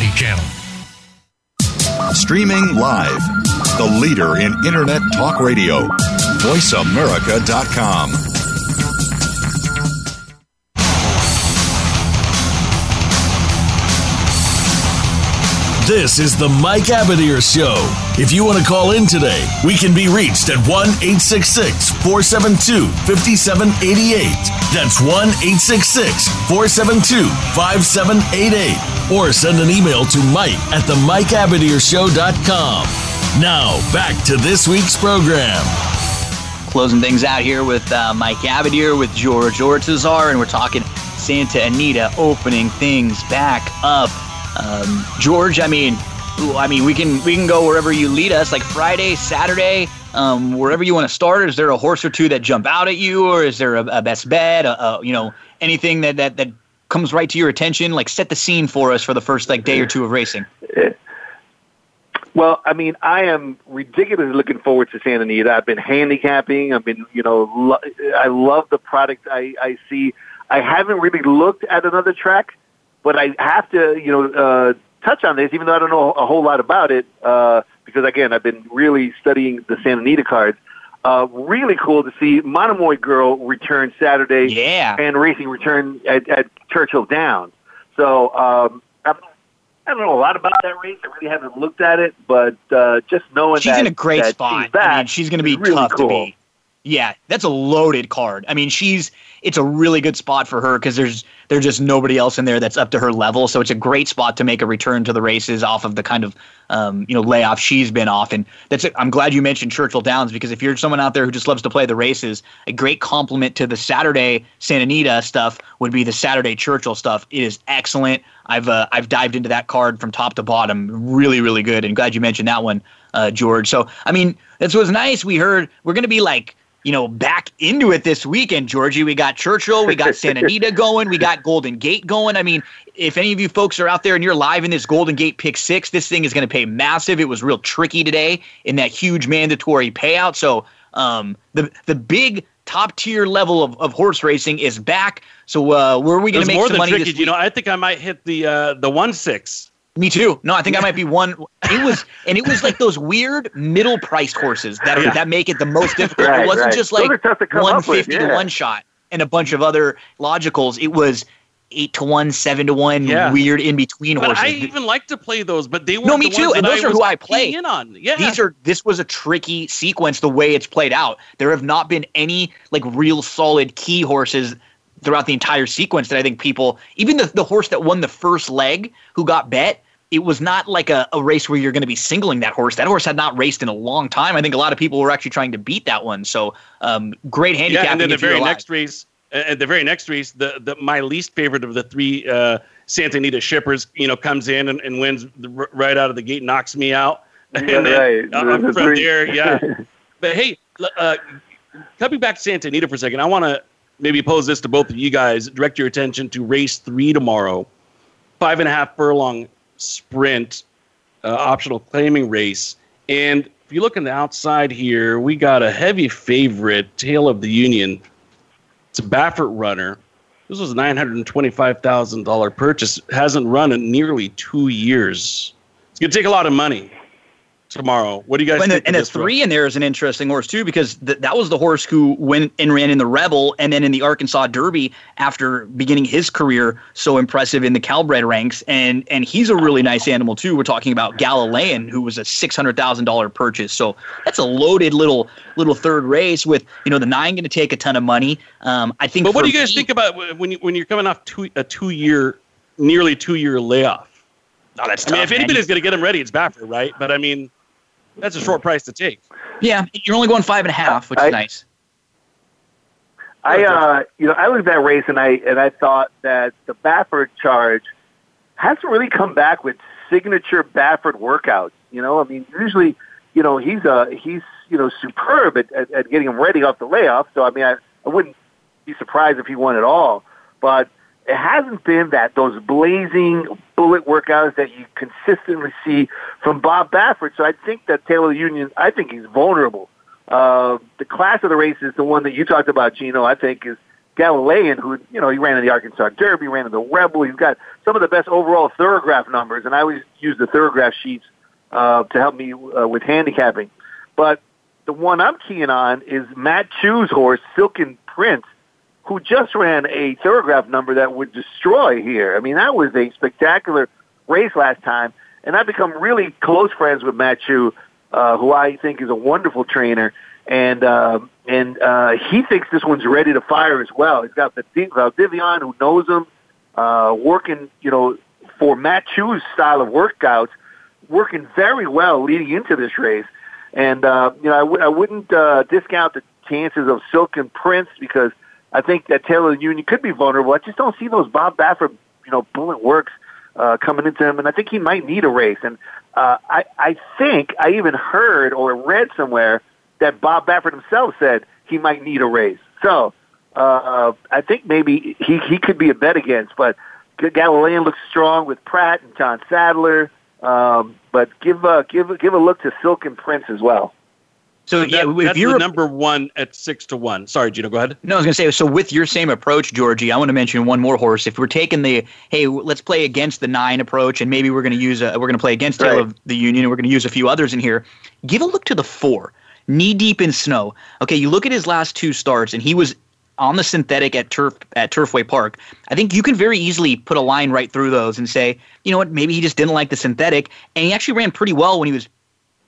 Variety Channel. Streaming live, the leader in Internet talk radio. VoiceAmerica.com. This is the Mike Abadir Show. If you want to call in today, we can be reached at 1 866 472 5788. That's 1 866 472 5788. Or send an email to Mike at the MikeAbadirshow.com. Now, back to this week's program. Closing things out here with uh, Mike Abadir with George Ortuzar, and we're talking Santa Anita opening things back up. Um, George, I mean, I mean, we can we can go wherever you lead us, like Friday, Saturday, um, wherever you want to start. Is there a horse or two that jump out at you, or is there a, a best bet? A, a, you know, anything that, that that comes right to your attention? Like, set the scene for us for the first like day or two of racing. Well, I mean, I am ridiculously looking forward to Santa Anita. I've been handicapping. I've been, you know, lo- I love the product I, I see. I haven't really looked at another track, but I have to, you know, uh, touch on this, even though I don't know a whole lot about it, uh, because again, I've been really studying the Santa Anita cards. Uh, really cool to see Monomoy Girl return Saturday. Yeah. And racing return at, at Churchill Downs. So, um, I'm I don't know a lot about that race. I really haven't looked at it, but uh, just knowing she's that, in a great spot. She's back I mean, she's going to be really tough cool. to beat. Yeah, that's a loaded card. I mean, she's it's a really good spot for her because there's there's just nobody else in there that's up to her level. So it's a great spot to make a return to the races off of the kind of um, you know layoff she's been off. And that's it. I'm glad you mentioned Churchill Downs because if you're someone out there who just loves to play the races, a great compliment to the Saturday Santa Anita stuff would be the Saturday Churchill stuff. It is excellent. I've uh, I've dived into that card from top to bottom, really really good. And glad you mentioned that one, uh, George. So I mean, this was nice. We heard we're going to be like you know, back into it this weekend, Georgie. We got Churchill, we got Santa Anita going, we got Golden Gate going. I mean, if any of you folks are out there and you're live in this Golden Gate pick six, this thing is going to pay massive. It was real tricky today in that huge mandatory payout. So um, the the big top tier level of, of horse racing is back. So uh, where are we going to make more some than money tricky. this week? You know, I think I might hit the uh, the one six. Me too. No, I think I might be one. It was, and it was like those weird middle priced horses that Yeah. that make it the most difficult. Right, it wasn't right. just like are tough to come one up with, fifty to one shot and a bunch of other logicals. It was eight to one, seven to one, Yeah. weird in between But horses. I even like to play those, but they were no, me too. And those are who I play. in on. Yeah, These are this was a tricky sequence the way it's played out. There have not been any like real solid key horses throughout the entire sequence that I think people even the, the horse that won the first leg who got bet, it was not like a, a race where you're going to be singling that horse. That horse had not raced in a long time. I think a lot of people were actually trying to beat that one. So um, great handicap. yeah. And then the very next race, uh, at the very next race, the, the my least favorite of the three uh, Santa Anita shippers, you know, comes in and, and wins the, right out of the gate, knocks me out. and then, right. uh, The from three- there, yeah. but hey, uh, coming back to Santa Anita for a second, I want to maybe pose this to both of you guys. Direct your attention to race three tomorrow, five and a half furlong sprint, uh, optional claiming race. And if you look on the outside here, we got a heavy favorite, Tale of the Union. It's a Baffert runner. This was a nine hundred and twenty-five thousand dollar purchase. Hasn't run in nearly two years. It's gonna take a lot of money tomorrow. What do you guys and and this three in there is an interesting horse too because th- that was the horse who went and ran in the Rebel and then in the Arkansas Derby after beginning his career so impressive in the Calbred ranks and and he's a really nice animal too. We're talking about Galilean who was a six hundred thousand dollar purchase. So that's a loaded little little third race with you know the nine going to take a ton of money. Um, I think. But what do you guys me- think about when you when you're coming off two, a two year, nearly two year layoff? Oh, that's I mean, if anybody's going to get him ready, it's Baffert, right? But I mean, that's a short price to take. Yeah, you're only going five and a half, which I- is nice. I uh you know I looked at that race and I and I thought that the Baffert charge hasn't really come back with signature Baffert workouts. You know, I mean usually you know he's uh he's you know superb at, at, at getting him ready off the layoff. So I mean I, I wouldn't be surprised if he won at all. But it hasn't been that those blazing bullet workouts that you consistently see from Bob Baffert. So I think that Taylor Union I think he's vulnerable. Uh, the class of the race is the one that you talked about, Gino. I think is Galilean, who you know he ran in the Arkansas Derby, ran in the Rebel. He's got some of the best overall Thoro-Graph numbers, and I always use the Thoro-Graph sheets uh, to help me uh, with handicapping. But the one I'm keying on is Matt Chew's horse, Silken Prince, who just ran a Thoro-Graph number that would destroy here. I mean, that was a spectacular race last time, and I've become really close friends with Matt Chew, uh, who I think is a wonderful trainer, and uh, and uh, he thinks this one's ready to fire as well. He's got the Vivian who knows him, uh, working, you know, for Matt Chew's style of workouts, working very well leading into this race. And, uh, you know, I w- I wouldn't uh, discount the chances of Silken Prince because I think that Taylor Union could be vulnerable. I just don't see those Bob Baffert, you know, bullet works uh, coming into him, and I think he might need a race. And uh, I, I think I even heard or read somewhere that Bob Baffert himself said he might need a race. So uh, I think maybe he he could be a bet against. But Galilean looks strong with Prat and John Sadler. Um, but give uh, give give a look to Silken Prince as well. So, yeah, that, if you're number one at six to one. Sorry, Gino, go ahead. No, I was going to say. So with your same approach, Georgie, I want to mention one more horse. If we're taking the hey, let's play against the nine approach, and maybe we're going to use a, we're going to play against right. of the Union, and we're going to use a few others in here. Give a look to the four, knee deep in snow. Okay, you look at his last two starts, and he was on the synthetic at turf at Turfway Park, I think you can very easily put a line right through those and say, you know what, maybe he just didn't like the synthetic, and he actually ran pretty well when he was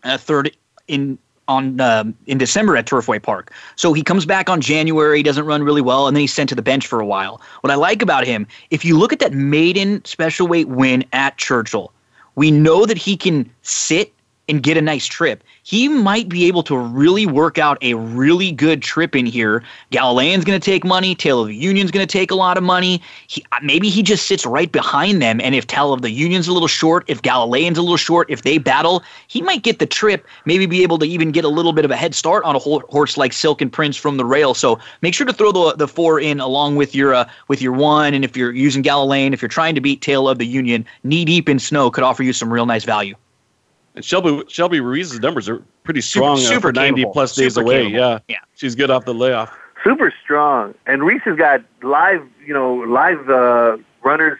uh, third in on um, in December at Turfway Park. So he comes back on January, doesn't run really well, and then he's sent to the bench for a while. What I like about him, if you look at that maiden special weight win at Churchill, we know that he can sit and get a nice trip he might be able to really work out a really good trip in here. Galilean's going to take money. Tale of the Union's going to take a lot of money. He, uh, maybe he just sits right behind them. And if Tale of the Union's a little short, if Galilean's a little short, if they battle, he might get the trip, maybe be able to even get a little bit of a head start on a horse like Silken Prince from the rail. So make sure to throw the, the four in along with your uh, with your one. And if you're using Galilean, if you're trying to beat Tale of the Union, knee deep in snow could offer you some real nice value. And Shelbe Shelbe Ruis's numbers are pretty strong super, super uh, for 90 plus days super away. Capable. Yeah. Yeah. She's good off the layoff. Super strong. And Reese has got live, you know, live uh, runners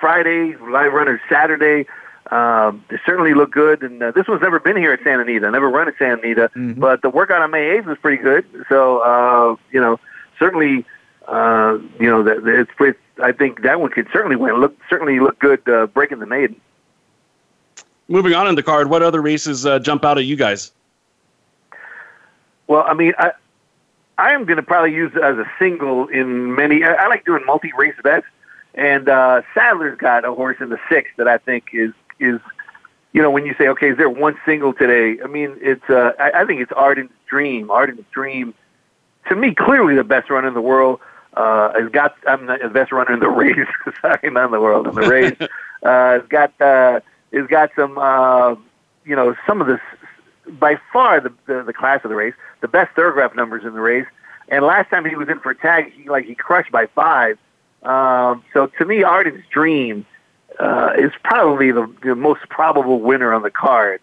Friday, live runners Saturday. Um, they certainly look good. And uh, this one's never been here at Santa Anita, never run at Santa Anita. Mm-hmm. But the workout on May 8th was pretty good. So, uh, you know, certainly, uh, you know, that it's, it's, I think that one could certainly win. Look, certainly look good uh, breaking the maiden moving on in the card, what other races uh, jump out at you guys? Well, I mean, I I am going to probably use it as a single in many. I, I like doing multi race bets, and uh, Sadler's got a horse in the sixth that I think is is you know when you say okay, is there one single today? I mean, it's uh, I, I think it's Arden's Dream. Arden's Dream, to me, clearly the best runner in the world. Uh, has got I'm the best runner in the race. Sorry, not in the world in the race. uh, has got uh, has got some, uh, you know, some of the, by far the, the, the class of the race, the best thoroughbred numbers in the race. And last time he was in for a tag, he like he crushed by five. Um, so to me, Arden's Dream uh, is probably the, the most probable winner on the card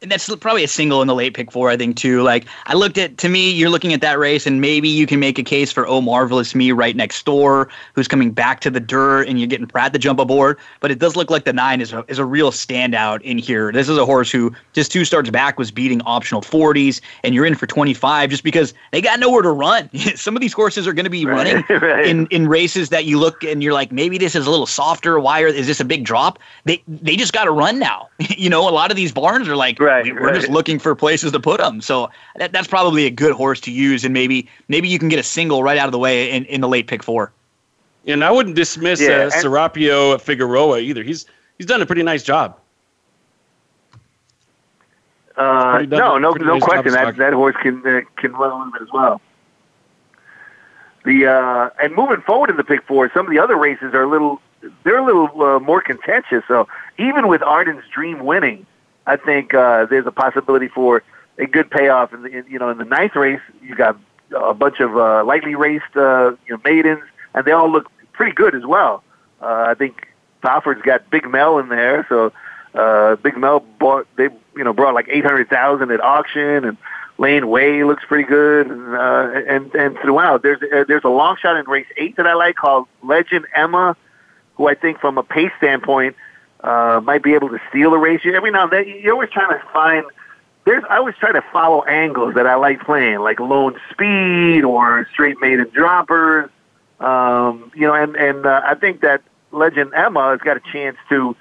that's probably a single in the late pick four, I think, too. Like, I looked at, to me, you're looking at that race, and maybe you can make a case for Oh Marvelous Me right next door, who's coming back to the dirt, and you're getting Prat to jump aboard. But it does look like the nine is a, is a real standout in here. This is a horse who just two starts back was beating optional 40s, and you're in for 25 just because they got nowhere to run. Some of these horses are going to be running right. in, in races that you look and you're like, maybe this is a little softer. Why are, is this a big drop? They, they just got to run now. you know, a lot of these barns are like, right, we, are right. just looking for places to put them. So that, that's probably a good horse to use, and maybe maybe you can get a single right out of the way in, in the late pick four. And I wouldn't dismiss yeah, uh, Serapio at Figueroa either. He's he's done a pretty nice job. Uh, no, no, no nice question. That that horse can uh, can run a little bit as well. The uh, and moving forward in the pick four, some of the other races are a little they're a little uh, more contentious. So even with Arden's Dream winning, I think uh, there's a possibility for a good payoff. In the in, you know in the ninth race, you got a bunch of uh, lightly raced uh, you know maidens, and they all look pretty good as well. Uh, I think Baffert's got Big Mel in there, so uh, Big Mel bought they you know brought like eight hundred thousand at auction, and Lane Way looks pretty good, and uh, and and throughout there's uh, there's a long shot in race eight that I like called Legend Emma, who I think from a pace standpoint uh, might be able to steal a race. Every now and then, you're always trying to find there's I always try to follow angles that I like playing, like lone speed or straight maiden droppers. Um, you know, and and uh, I think that Legend Emma has got a chance to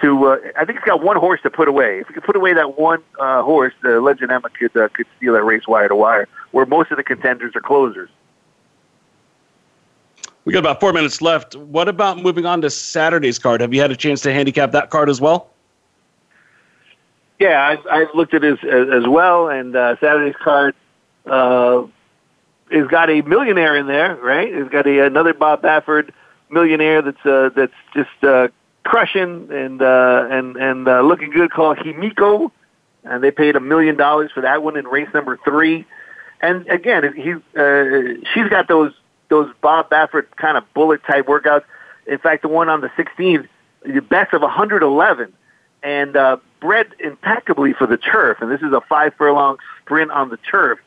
to. Uh, I think it's got one horse to put away. If you could put away that one uh, horse, the Legend Emma could uh, could steal that race wire to wire, where most of the contenders are closers. We got about four minutes left. What about moving on to Saturday's card? Have you had a chance to handicap that card as well? Yeah, I've, I've looked at it as, as well, and uh, Saturday's card uh, has got a millionaire in there, right? It's got a, another Bob Baffert millionaire that's uh, that's just uh, crushing and uh, and and uh, looking good called Himiko, and they paid a million dollars for that one in race number three. And again, he uh, she's got those those Bob Baffert kind of bullet type workouts. In fact, the one on the 16th, the best of 111, and uh, bred impeccably for the turf. And this is a five furlong sprint on the turf.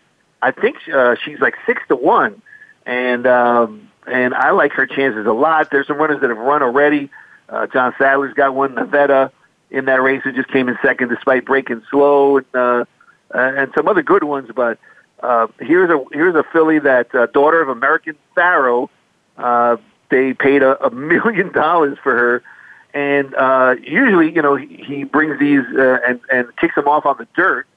I think uh, she's like six to one, and um, and I like her chances a lot. There's some runners that have run already. Uh, John Sadler's got one, Nevada, in that race who just came in second despite breaking slow, and, uh, and some other good ones. But uh, here's a here's a filly that uh, daughter of American Pharoah. Uh, they paid a, a million dollars for her, and uh, usually, you know, he, he brings these uh, and and kicks them off on the dirt.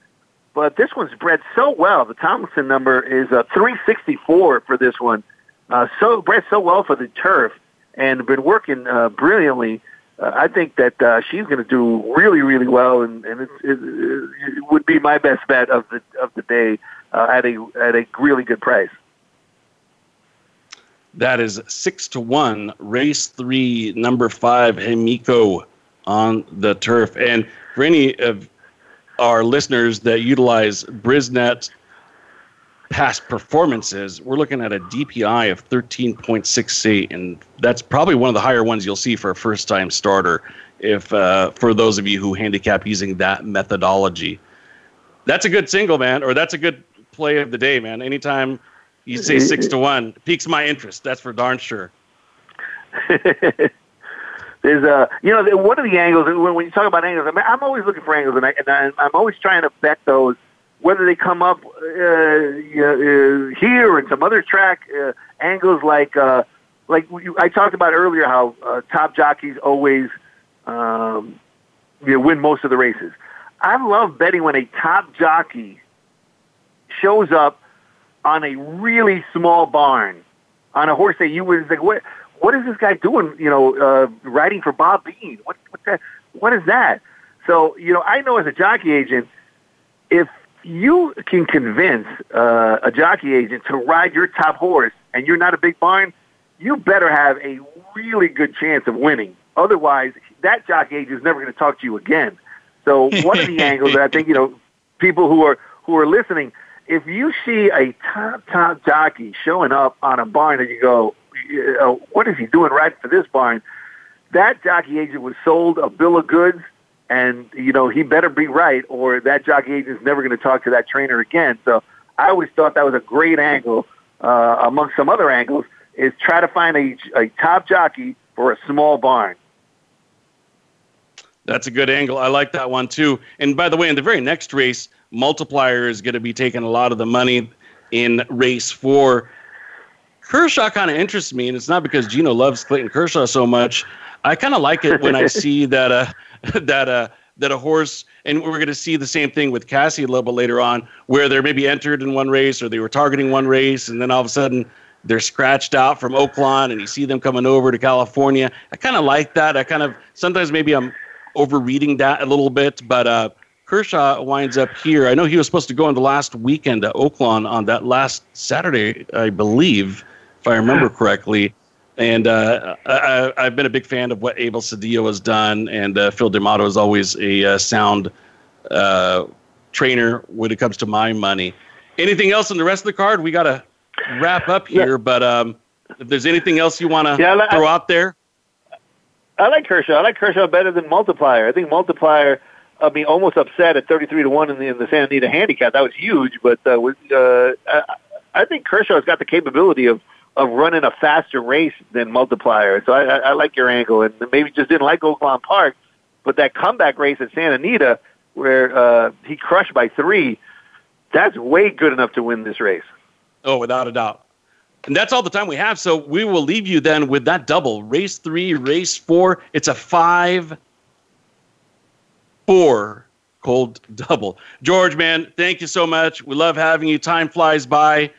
But this one's bred so well. The Tomlinson number is uh, 364 for this one. Uh, so bred so well for the turf, and been working uh, brilliantly. Uh, I think that uh, she's going to do really, really well, and, and it, it, it would be my best bet of the of the day uh, at a at a really good price. That is six to one. Race three, number five, Himiko on the turf. And for any of our listeners that utilize Brisnet past performances, we're looking at a DPI of 13.68, and that's probably one of the higher ones you'll see for a first time starter. If uh, for those of you who handicap using that methodology, that's a good single, man, or that's a good play of the day, man. Anytime you say six to one, piques my interest. That's for darn sure. There's a, you know, one of the angles when, when you talk about angles, I mean, I'm always looking for angles, and, I, and I, am always trying to bet those, whether they come up uh, uh, here and some other track uh, angles, like uh, like I talked about earlier, how uh, top jockeys always um, you know, win most of the races. I love betting when a top jockey shows up on a really small barn on a horse that you was like, what? What is this guy doing? You know, uh, riding for Bob Bean? What? What that? What is that? So you know, I know as a jockey agent, if you can convince uh, a jockey agent to ride your top horse, and you're not a big barn, you better have a really good chance of winning. Otherwise, that jockey agent is never going to talk to you again. So one of the angles that I think you know people who are who are listening if you see a top top jockey showing up on a barn and you go, uh, what is he doing right for this barn? That jockey agent was sold a bill of goods, and you know he better be right, or that jockey is never going to talk to that trainer again. So I always thought that was a great angle, uh, among some other angles, is try to find a, a top jockey for a small barn. That's a good angle. I like that one too. And by the way, in the very next race, multiplier is going to be taking a lot of the money in race four. Kershaw kind of interests me, and it's not because Gino loves Clayton Kershaw so much. I kind of like it when I see that uh, that uh, that a horse, and we're going to see the same thing with Cassie a little bit later on, where they're maybe entered in one race or they were targeting one race, and then all of a sudden they're scratched out from Oaklawn, and you see them coming over to California. I kind of like that. I kind of sometimes maybe I'm overreading that a little bit, but uh, Kershaw winds up here. I know he was supposed to go on the last weekend at Oaklawn on that last Saturday, I believe, if I remember correctly. And uh, I, have been a big fan of what Abel Cedillo has done, and uh, Phil D'Amato is always a uh, sound uh, trainer when it comes to my money. Anything else in the rest of the card? We got to wrap up here, yeah. but um, if there's anything else you want to yeah, throw out there. I like Kershaw. I like Kershaw better than Multiplier. I think Multiplier – I mean, almost upset at 33 to 1 in the, in the Santa Anita handicap. That was huge, but uh, uh, I, I think Kershaw's got the capability of, of running a faster race than Multiplier. So I, I, I like your angle, and maybe just didn't like Oaklawn Park, but that comeback race at Santa Anita, where uh, he crushed by three, that's way good enough to win this race. Oh, without a doubt. And that's all the time we have. So we will leave you then with that double race three, race four. It's a five, four cold double. George, man, thank you so much. We love having you. Time flies by.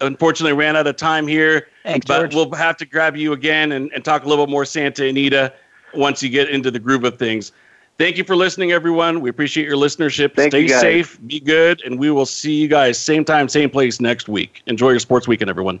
Unfortunately, ran out of time here. Thanks, but George. we'll have to grab you again and, and talk a little bit more Santa Anita once you get into the groove of things. Thank you for listening, everyone. We appreciate your listenership. Thank Stay you, guys. safe, be good, and we will see you guys same time, same place next week. Enjoy your sports weekend, everyone.